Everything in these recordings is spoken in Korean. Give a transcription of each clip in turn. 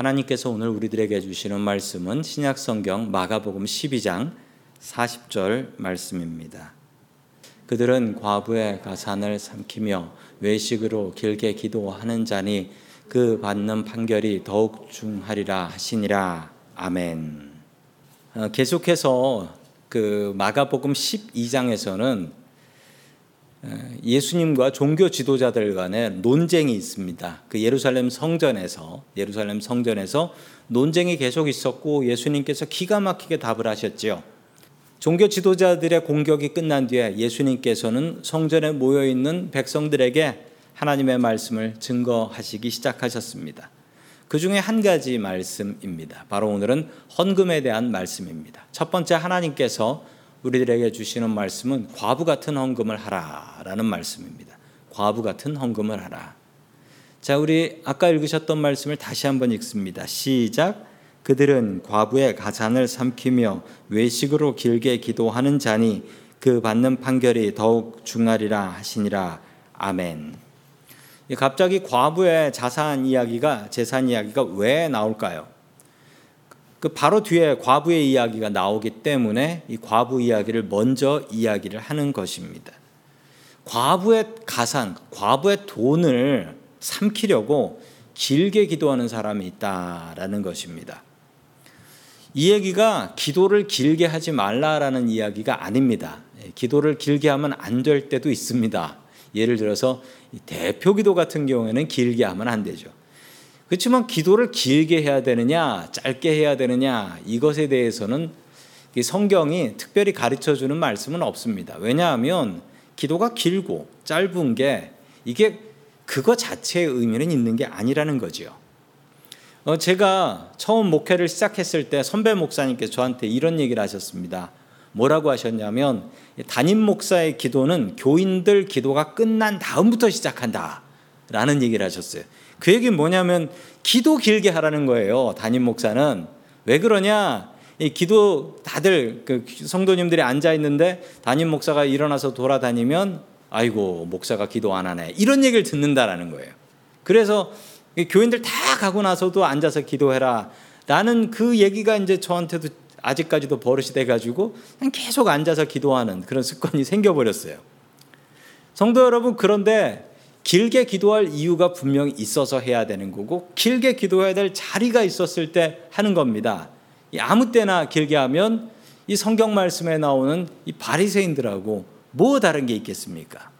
하나님께서 오늘 우리들에게 주시는 말씀은 신약 성경 마가복음 12장 40절 말씀입니다. 그들은 과부의 가산을 삼키며 외식으로 길게 기도하는 자니 그 받는 판결이 더욱 중하리라 하시니라. 아멘. 어, 계속해서 그 마가복음 12장에서는 예수님과 종교 지도자들 간의 논쟁이 있습니다. 그 예루살렘 성전에서 예루살렘 성전에서 논쟁이 계속 있었고 예수님께서 기가 막히게 답을 하셨지요. 종교 지도자들의 공격이 끝난 뒤에 예수님께서는 성전에 모여 있는 백성들에게 하나님의 말씀을 증거하시기 시작하셨습니다. 그 중에 한 가지 말씀입니다. 바로 오늘은 헌금에 대한 말씀입니다. 첫 번째 하나님께서 우리들에게 주시는 말씀은 과부 같은 헌금을 하라라는 말씀입니다. 과부 같은 헌금을 하라. 자, 우리 아까 읽으셨던 말씀을 다시 한번 읽습니다. 시작. 그들은 과부의 가산을 삼키며 외식으로 길게 기도하는 자니 그 받는 판결이 더욱 중하리라 하시니라. 아멘. 갑자기 과부의 자산 이야기가 재산 이야기가 왜 나올까요? 그 바로 뒤에 과부의 이야기가 나오기 때문에 이 과부 이야기를 먼저 이야기를 하는 것입니다. 과부의 가산, 과부의 돈을 삼키려고 길게 기도하는 사람이 있다라는 것입니다. 이 얘기가 기도를 길게 하지 말라라는 이야기가 아닙니다. 예, 기도를 길게 하면 안 될 때도 있습니다. 예를 들어서 대표 기도 같은 경우에는 길게 하면 안 되죠. 그렇지만 기도를 길게 해야 되느냐, 짧게 해야 되느냐, 이것에 대해서는 성경이 특별히 가르쳐 주는 말씀은 없습니다. 왜냐하면 기도가 길고 짧은 게 이게 그거 자체의 의미는 있는 게 아니라는 거지요. 어, 제가 처음 목회를 시작했을 때 선배 목사님께서 저한테 이런 얘기를 하셨습니다. 뭐라고 하셨냐면 담임 목사의 기도는 교인들 기도가 끝난 다음부터 시작한다. 라는 얘기를 하셨어요. 그 얘기는 뭐냐면 기도 길게 하라는 거예요. 담임 목사는 왜 그러냐? 이 기도 다들 그 성도님들이 앉아 있는데 담임 목사가 일어나서 돌아다니면 아이고 목사가 기도 안 하네 이런 얘기를 듣는다라는 거예요. 그래서 교인들 다 가고 나서도 앉아서 기도해라. 라는 그 얘기가 이제 저한테도 아직까지도 버릇이 돼가지고 그냥 계속 앉아서 기도하는 그런 습관이 생겨버렸어요. 성도 여러분, 그런데 길게 기도할 이유가 분명히 있어서 해야 되는 거고 길게 기도해야 될 자리가 있었을 때 하는 겁니다. 아무 때나 길게 하면 이 성경 말씀에 나오는 이 바리새인들하고 뭐 다른 게 있겠습니까?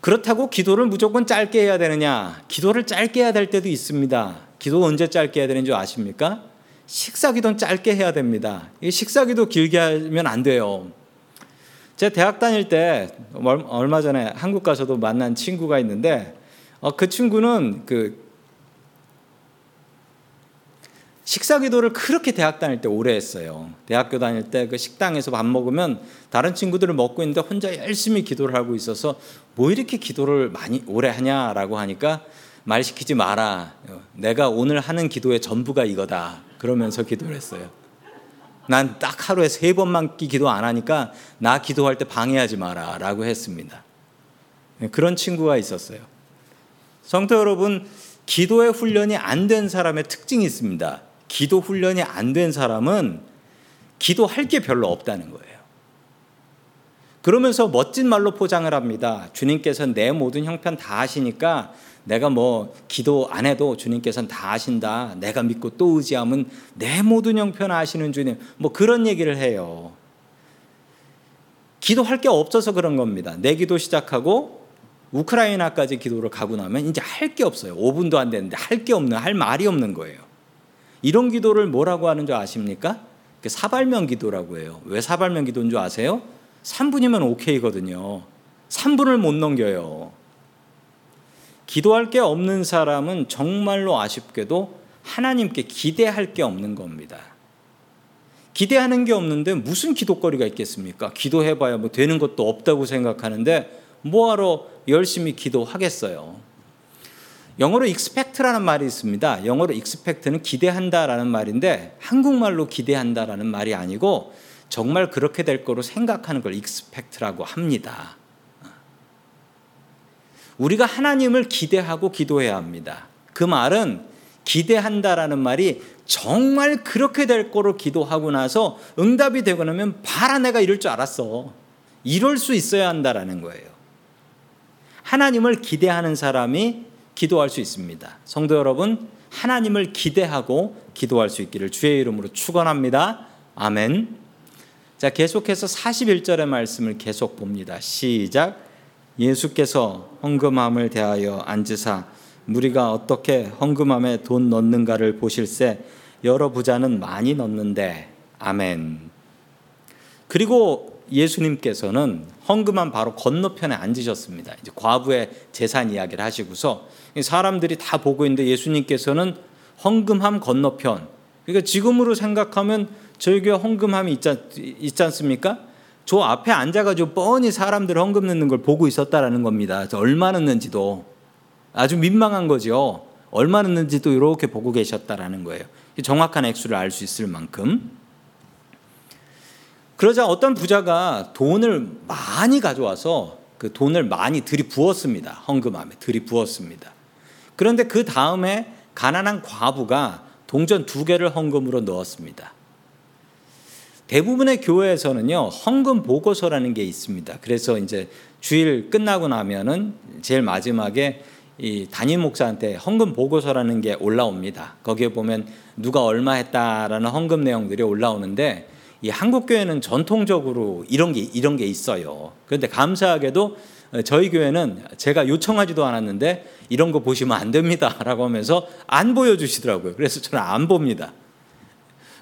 그렇다고 기도를 무조건 짧게 해야 되느냐? 기도를 짧게 해야 될 때도 있습니다. 기도 언제 짧게 해야 되는지 아십니까? 식사 기도는 짧게 해야 됩니다. 식사 기도 길게 하면 안 돼요. 제가 대학 다닐 때 얼마 전에 한국 가서도 만난 친구가 있는데 어, 그 친구는 그 식사 기도를 그렇게 대학 다닐 때 오래 했어요. 대학교 다닐 때 그 식당에서 밥 먹으면 다른 친구들을 먹고 있는데 혼자 열심히 기도를 하고 있어서 뭐 이렇게 기도를 많이 오래 하냐라고 하니까 말 시키지 마라. 내가 오늘 하는 기도의 전부가 이거다. 그러면서 기도를 했어요. 난 딱 하루에 세 번만 기도 안 하니까 나 기도할 때 방해하지 마라 라고 했습니다. 네, 그런 친구가 있었어요. 성도 여러분, 기도의 훈련이 안 된 사람의 특징이 있습니다. 기도 훈련이 안 된 사람은 기도할 게 별로 없다는 거예요. 그러면서 멋진 말로 포장을 합니다. 주님께서 내 모든 형편 다 하시니까 내가 뭐 기도 안 해도 주님께서는 다 아신다. 내가 믿고 또 의지하면 내 모든 형편 아시는 주님. 뭐 그런 얘기를 해요. 기도할 게 없어서 그런 겁니다. 내 기도 시작하고 우크라이나까지 기도를 가고 나면 이제 할 게 없어요. 5분도 안 되는데 할 게 없는, 할 말이 없는 거예요. 이런 기도를 뭐라고 하는 줄 아십니까? 사발면 기도라고 해요. 왜 사발면 기도인 줄 아세요? 3분이면 오케이거든요. 3분을 못 넘겨요. 기도할 게 없는 사람은 정말로 아쉽게도 하나님께 기대할 게 없는 겁니다. 기대하는 게 없는데 무슨 기도거리가 있겠습니까? 기도해봐야 뭐 되는 것도 없다고 생각하는데 뭐하러 열심히 기도하겠어요? 영어로 expect라는 말이 있습니다. 영어로 expect는 기대한다라는 말인데 한국말로 기대한다라는 말이 아니고 정말 그렇게 될 거로 생각하는 걸 expect라고 합니다. 우리가 하나님을 기대하고 기도해야 합니다. 그 말은 기대한다라는 말이 정말 그렇게 될 거로 기도하고 나서 응답이 되고 나면 봐라 내가 이럴 줄 알았어. 이럴 수 있어야 한다라는 거예요. 하나님을 기대하는 사람이 기도할 수 있습니다. 성도 여러분, 하나님을 기대하고 기도할 수 있기를 주의 이름으로 축원합니다. 아멘. 자, 계속해서 41절의 말씀을 계속 봅니다. 시작. 예수께서 헌금함을 대하여 앉으사 무리가 어떻게 헌금함에 돈 넣는가를 보실세 여러 부자는 많이 넣는데 아멘. 그리고 예수님께서는 헌금함 바로 건너편에 앉으셨습니다. 이제 과부의 재산 이야기를 하시고서 사람들이 다 보고 있는데 예수님께서는 헌금함 건너편. 그러니까 지금으로 생각하면 저희 교회 헌금함이 있지, 있지 않습니까? 저 앞에 앉아가지고 뻔히 사람들 헌금 넣는 걸 보고 있었다라는 겁니다. 얼마 넣는지도 아주 민망한 거죠. 얼마 넣는지도 이렇게 보고 계셨다라는 거예요. 정확한 액수를 알 수 있을 만큼. 그러자 어떤 부자가 돈을 많이 가져와서 그 돈을 많이 들이부었습니다. 헌금함에 들이부었습니다. 그런데 그 다음에 가난한 과부가 동전 두 개를 헌금으로 넣었습니다. 대부분의 교회에서는요 헌금 보고서라는 게 있습니다. 그래서 이제 주일 끝나고 나면은 제일 마지막에 이 담임 목사한테 헌금 보고서라는 게 올라옵니다. 거기에 보면 누가 얼마 했다라는 헌금 내용들이 올라오는데 이 한국 교회는 전통적으로 이런 게 이런 게 있어요. 그런데 감사하게도 저희 교회는 제가 요청하지도 않았는데 이런 거 보시면 안 됩니다라고 하면서 안 보여주시더라고요. 그래서 저는 안 봅니다.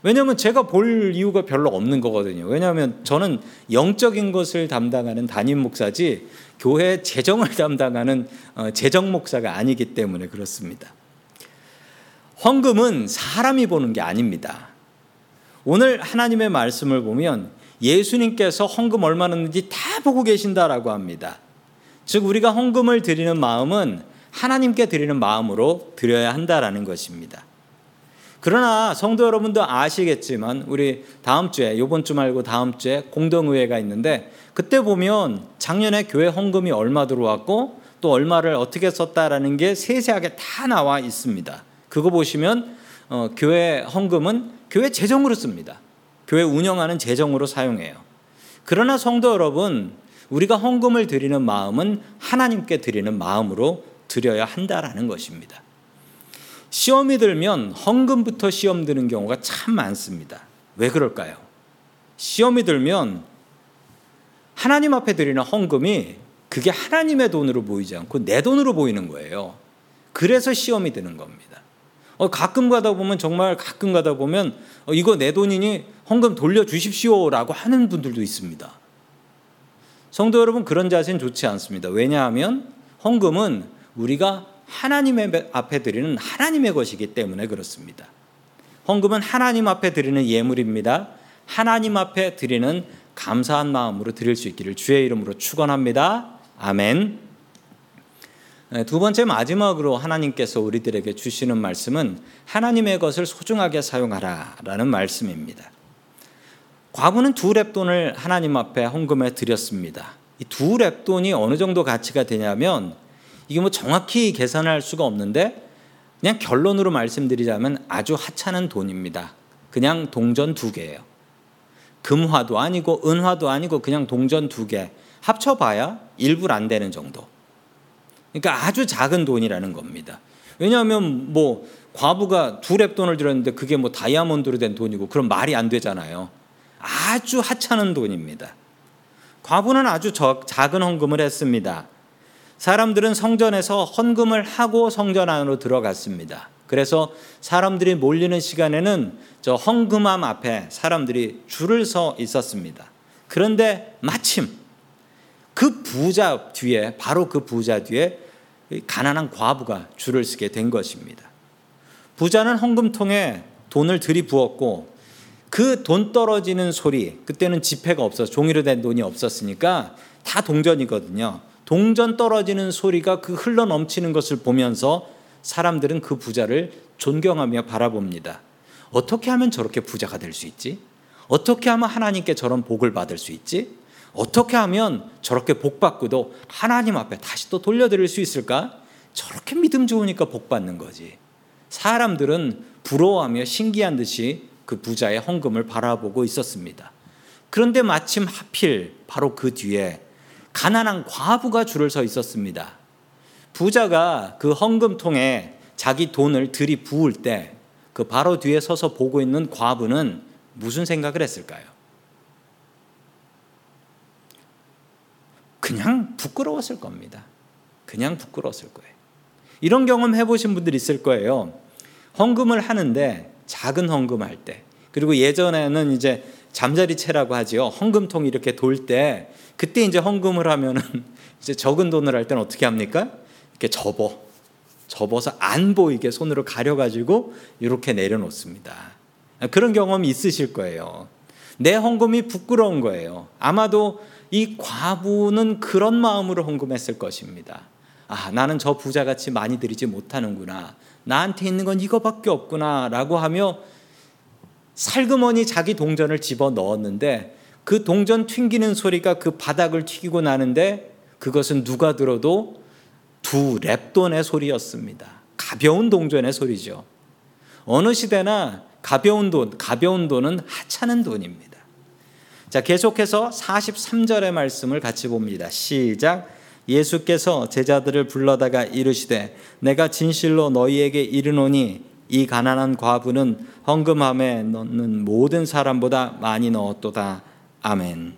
왜냐하면 제가 볼 이유가 별로 없는 거거든요. 왜냐하면 저는 영적인 것을 담당하는 담임 목사지 교회 재정을 담당하는 어, 재정 목사가 아니기 때문에 그렇습니다. 헌금은 사람이 보는 게 아닙니다. 오늘 하나님의 말씀을 보면 예수님께서 헌금 얼마 넣는지 다 보고 계신다라고 합니다. 즉 우리가 헌금을 드리는 마음은 하나님께 드리는 마음으로 드려야 한다라는 것입니다. 그러나 성도 여러분도 아시겠지만 우리 다음 주에 이번 주 말고 다음 주에 공동의회가 있는데 그때 보면 작년에 교회 헌금이 얼마 들어왔고 또 얼마를 어떻게 썼다라는 게 세세하게 다 나와 있습니다. 그거 보시면 어, 교회 헌금은 교회 재정으로 씁니다. 교회 운영하는 재정으로 사용해요. 그러나 성도 여러분, 우리가 헌금을 드리는 마음은 하나님께 드리는 마음으로 드려야 한다라는 것입니다. 시험이 들면 헌금부터 시험 드는 경우가 참 많습니다. 왜 그럴까요? 시험이 들면 하나님 앞에 드리는 헌금이 그게 하나님의 돈으로 보이지 않고 내 돈으로 보이는 거예요. 그래서 시험이 드는 겁니다. 어, 가끔 가다 보면 정말 가끔 가다 보면 어, 이거 내 돈이니 헌금 돌려 주십시오라고 하는 분들도 있습니다. 성도 여러분 그런 자세는 좋지 않습니다. 왜냐하면 헌금은 우리가 하나님의 앞에 드리는 하나님의 것이기 때문에 그렇습니다. 헌금은 하나님 앞에 드리는 예물입니다. 하나님 앞에 드리는 감사한 마음으로 드릴 수 있기를 주의 이름으로 축원합니다. 아멘. 네, 두 번째 마지막으로 하나님께서 우리들에게 주시는 말씀은 하나님의 것을 소중하게 사용하라라는 말씀입니다. 과부는 두 랩돈을 하나님 앞에 헌금에 드렸습니다. 이 두 랩돈이 어느 정도 가치가 되냐면 이게 뭐 정확히 계산할 수가 없는데 그냥 결론으로 말씀드리자면 아주 하찮은 돈입니다. 그냥 동전 두 개예요. 금화도 아니고 은화도 아니고 그냥 동전 두 개. 합쳐봐야 1불 안 되는 정도. 그러니까 아주 작은 돈이라는 겁니다. 왜냐하면 뭐 과부가 두 랩 돈을 들였는데 그게 뭐 다이아몬드로 된 돈이고 그럼 말이 안 되잖아요. 아주 하찮은 돈입니다. 과부는 아주 작은 헌금을 했습니다. 사람들은 성전에서 헌금을 하고 성전 안으로 들어갔습니다. 그래서 사람들이 몰리는 시간에는 저 헌금함 앞에 사람들이 줄을 서 있었습니다. 그런데 마침 그 부자 뒤에 바로 그 부자 뒤에 가난한 과부가 줄을 서게 된 것입니다. 부자는 헌금통에 돈을 들이부었고 그 돈 떨어지는 소리 그때는 지폐가 없어서 종이로 된 돈이 없었으니까 다 동전이거든요. 동전 떨어지는 소리가 그 흘러 넘치는 것을 보면서 사람들은 그 부자를 존경하며 바라봅니다. 어떻게 하면 저렇게 부자가 될 수 있지? 어떻게 하면 하나님께 저런 복을 받을 수 있지? 어떻게 하면 저렇게 복 받고도 하나님 앞에 다시 또 돌려드릴 수 있을까? 저렇게 믿음 좋으니까 복 받는 거지. 사람들은 부러워하며 신기한 듯이 그 부자의 헌금을 바라보고 있었습니다. 그런데 마침 하필 바로 그 뒤에 가난한 과부가 줄을 서 있었습니다. 부자가 그 헌금통에 자기 돈을 들이부을 때 그 바로 뒤에 서서 보고 있는 과부는 무슨 생각을 했을까요? 그냥 부끄러웠을 겁니다. 그냥 부끄러웠을 거예요. 이런 경험 해보신 분들 있을 거예요. 헌금을 하는데 작은 헌금 할 때, 그리고 예전에는 이제 잠자리채라고 하지요. 헌금통이 이렇게 돌 때, 그때 이제 헌금을 하면은 이제 적은 돈을 할 때는 어떻게 합니까? 이렇게 접어. 접어서 안 보이게 손으로 가려 가지고 이렇게 내려놓습니다. 그런 경험이 있으실 거예요. 내 헌금이 부끄러운 거예요. 아마도 이 과부는 그런 마음으로 헌금했을 것입니다. 아, 나는 저 부자같이 많이 드리지 못하는구나. 나한테 있는 건 이거밖에 없구나. 라고 하며 살그머니 자기 동전을 집어 넣었는데 그 동전 튕기는 소리가 그 바닥을 튀기고 나는데 그것은 누가 들어도 두 랩돈의 소리였습니다. 가벼운 동전의 소리죠. 어느 시대나 가벼운 돈, 가벼운 돈은 하찮은 돈입니다. 자, 계속해서 43절의 말씀을 같이 봅니다. 시작. 예수께서 제자들을 불러다가 이르시되 내가 진실로 너희에게 이르노니 이 가난한 과부는 헌금함에 넣는 모든 사람보다 많이 넣었도다. 아멘.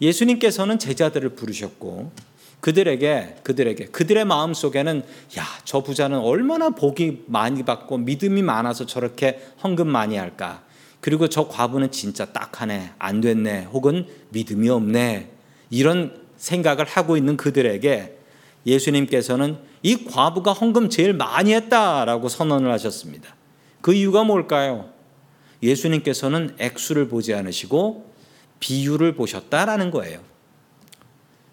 예수님께서는 제자들을 부르셨고 그들에게 그들에게 그들의 마음 속에는 야, 저 부자는 얼마나 복이 많이 받고 믿음이 많아서 저렇게 헌금 많이 할까? 그리고 저 과부는 진짜 딱하네. 안 됐네. 혹은 믿음이 없네. 이런 생각을 하고 있는 그들에게 예수님께서는 이 과부가 헌금 제일 많이 했다라고 선언을 하셨습니다. 그 이유가 뭘까요? 예수님께서는 액수를 보지 않으시고 비율을 보셨다라는 거예요.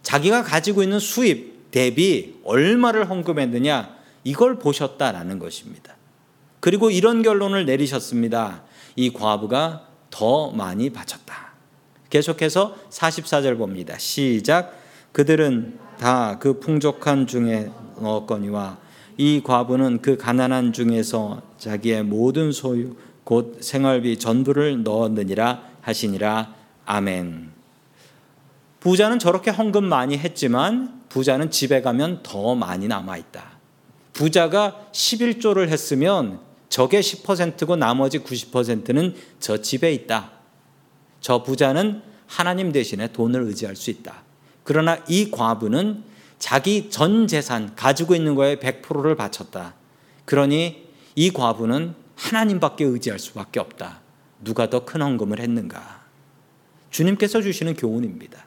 자기가 가지고 있는 수입 대비 얼마를 헌금했느냐 이걸 보셨다라는 것입니다. 그리고 이런 결론을 내리셨습니다. 이 과부가 더 많이 바쳤다. 계속해서 44절 봅니다. 시작. 그들은 다 그 풍족한 중에 넣었거니와 이 과부는 그 가난한 중에서 자기의 모든 소유 곧 생활비 전부를 넣었느니라 하시니라 아멘. 부자는 저렇게 헌금 많이 했지만 부자는 집에 가면 더 많이 남아 있다. 부자가 11조를 했으면 저게 10%고 나머지 90%는 저 집에 있다. 저 부자는 하나님 대신에 돈을 의지할 수 있다. 그러나 이 과부는 자기 전 재산 가지고 있는 거에 100%를 바쳤다. 그러니 이 과부는 하나님밖에 의지할 수밖에 없다. 누가 더 큰 헌금을 했는가? 주님께서 주시는 교훈입니다.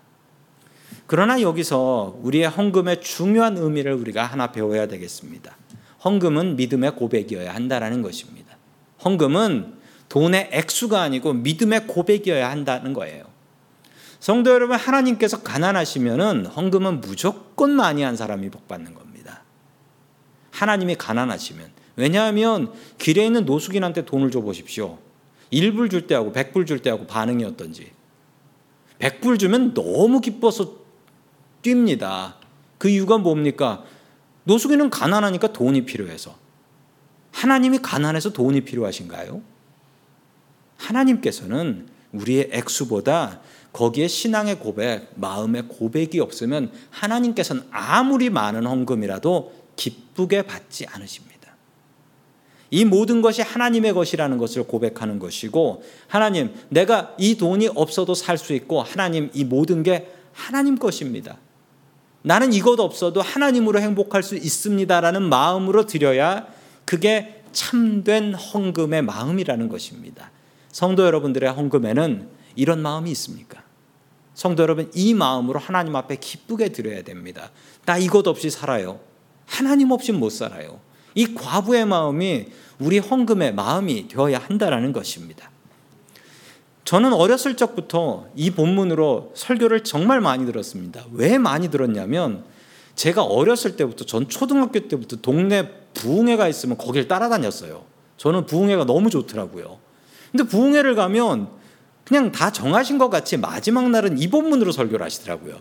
그러나 여기서 우리의 헌금의 중요한 의미를 우리가 하나 배워야 되겠습니다. 헌금은 믿음의 고백이어야 한다는 것입니다. 헌금은 돈의 액수가 아니고 믿음의 고백이어야 한다는 거예요. 성도 여러분, 하나님께서 가난하시면은 헌금은 무조건 많이 한 사람이 복 받는 겁니다. 하나님이 가난하시면. 왜냐하면 길에 있는 노숙인한테 돈을 줘 보십시오. 1불 줄 때하고 100불 줄 때하고 반응이 어떤지. 100불 주면 너무 기뻐서 뜁니다. 그 이유가 뭡니까? 노숙인은 가난하니까 돈이 필요해서. 하나님이 가난해서 돈이 필요하신가요? 하나님께서는 우리의 액수보다 거기에 신앙의 고백, 마음의 고백이 없으면 하나님께서는 아무리 많은 헌금이라도 기쁘게 받지 않으십니다. 이 모든 것이 하나님의 것이라는 것을 고백하는 것이고 하나님 내가 이 돈이 없어도 살 수 있고 하나님 이 모든 게 하나님 것입니다. 나는 이것 없어도 하나님으로 행복할 수 있습니다라는 마음으로 드려야 그게 참된 헌금의 마음이라는 것입니다. 성도 여러분들의 헌금에는 이런 마음이 있습니까? 성도 여러분, 이 마음으로 하나님 앞에 기쁘게 드려야 됩니다. 나 이것 없이 살아요. 하나님 없이 못 살아요. 이 과부의 마음이 우리 헌금의 마음이 되어야 한다라는 것입니다. 저는 어렸을 적부터 이 본문으로 설교를 정말 많이 들었습니다. 왜 많이 들었냐면 제가 어렸을 때부터 전 초등학교 때부터 동네 부흥회가 있으면 거길 따라다녔어요. 저는 부흥회가 너무 좋더라고요. 근데 부흥회를 가면 그냥 다 정하신 것 같이 마지막 날은 이 본문으로 설교를 하시더라고요.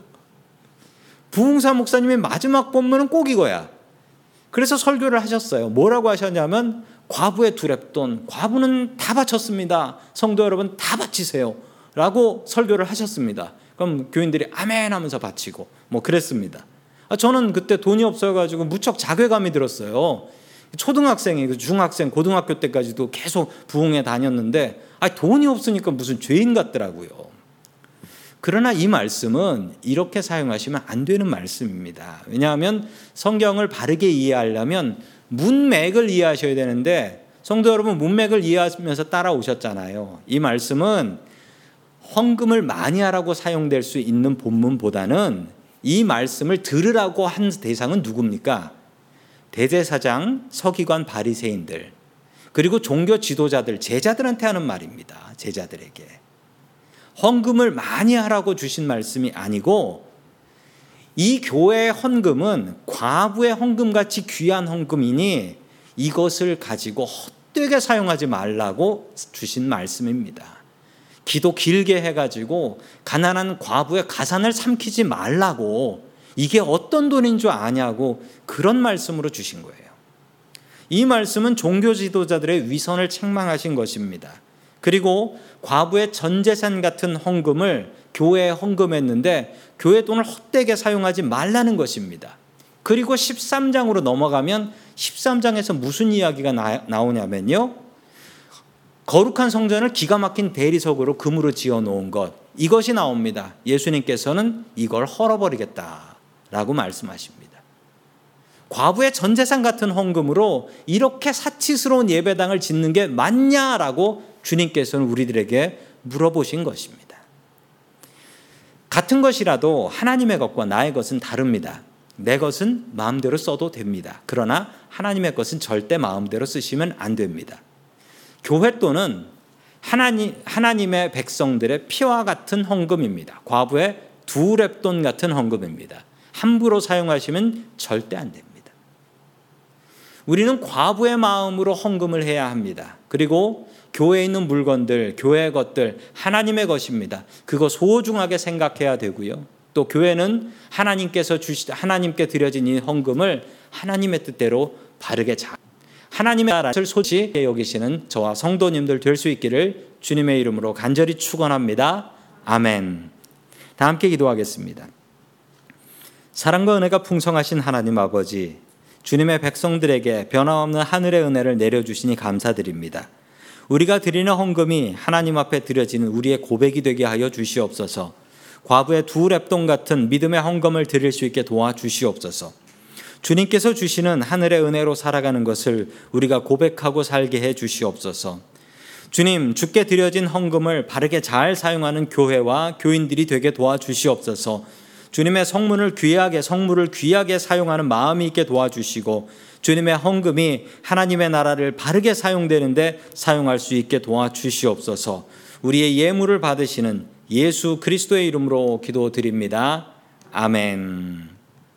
부흥사 목사님의 마지막 본문은 꼭 이거야. 그래서 설교를 하셨어요. 뭐라고 하셨냐면 과부의 두 랩돈, 과부는 다 바쳤습니다. 성도 여러분 다 바치세요. 라고 설교를 하셨습니다. 그럼 교인들이 아멘 하면서 바치고 뭐 그랬습니다. 아, 저는 그때 돈이 없어가지고 무척 자괴감이 들었어요. 초등학생이 그 중학생, 고등학교 때까지도 계속 부흥에 다녔는데 아, 돈이 없으니까 무슨 죄인 같더라고요. 그러나 이 말씀은 이렇게 사용하시면 안 되는 말씀입니다. 왜냐하면 성경을 바르게 이해하려면 문맥을 이해하셔야 되는데 성도 여러분 문맥을 이해하면서 따라오셨잖아요. 이 말씀은 헌금을 많이 하라고 사용될 수 있는 본문보다는 이 말씀을 들으라고 한 대상은 누굽니까? 대제사장, 서기관, 바리새인들 그리고 종교 지도자들, 제자들한테 하는 말입니다. 제자들에게 헌금을 많이 하라고 주신 말씀이 아니고 이 교회의 헌금은 과부의 헌금 같이 귀한 헌금이니 이것을 가지고 헛되게 사용하지 말라고 주신 말씀입니다. 기도 길게 해가지고 가난한 과부의 가산을 삼키지 말라고 이게 어떤 돈인 줄 아냐고 그런 말씀으로 주신 거예요. 이 말씀은 종교 지도자들의 위선을 책망하신 것입니다. 그리고 과부의 전 재산 같은 헌금을 교회에 헌금했는데 교회 돈을 헛되게 사용하지 말라는 것입니다. 그리고 13장으로 넘어가면 13장에서 무슨 이야기가 나, 오냐면요 거룩한 성전을 기가 막힌 대리석으로 금으로 지어 놓은 것 이것이 나옵니다. 예수님께서는 이걸 헐어버리겠다 라고 말씀하십니다. 과부의 전 재산 같은 헌금으로 이렇게 사치스러운 예배당을 짓는 게 맞냐라고 주님께서는 우리들에게 물어보신 것입니다. 같은 것이라도 하나님의 것과 나의 것은 다릅니다. 내 것은 마음대로 써도 됩니다. 그러나 하나님의 것은 절대 마음대로 쓰시면 안 됩니다. 교회 돈은 하나님, 하나님의 백성들의 피와 같은 헌금입니다. 과부의 두 랩돈 같은 헌금입니다. 함부로 사용하시면 절대 안 됩니다. 우리는 과부의 마음으로 헌금을 해야 합니다. 그리고 교회에 있는 물건들, 교회의 것들 하나님의 것입니다. 그거 소중하게 생각해야 되고요. 또 교회는 하나님께서 주시 하나님께 드려진 이 헌금을 하나님의 뜻대로 바르게 잘 하나님의 나라를 소지해 여기시는 저와 성도님들 될 수 있기를 주님의 이름으로 간절히 축원합니다. 아멘. 다 함께 기도하겠습니다. 사랑과 은혜가 풍성하신 하나님 아버지, 주님의 백성들에게 변함없는 하늘의 은혜를 내려주시니 감사드립니다. 우리가 드리는 헌금이 하나님 앞에 드려지는 우리의 고백이 되게 하여 주시옵소서. 과부의 두 랩돈 같은 믿음의 헌금을 드릴 수 있게 도와주시옵소서. 주님께서 주시는 하늘의 은혜로 살아가는 것을 우리가 고백하고 살게 해 주시옵소서. 주님, 주께 드려진 헌금을 바르게 잘 사용하는 교회와 교인들이 되게 도와주시옵소서. 주님의 성문을 귀하게 성물을 귀하게 사용하는 마음이 있게 도와주시고 주님의 헌금이 하나님의 나라를 바르게 사용되는데 사용할 수 있게 도와주시옵소서. 우리의 예물을 받으시는 예수 그리스도의 이름으로 기도드립니다. 아멘.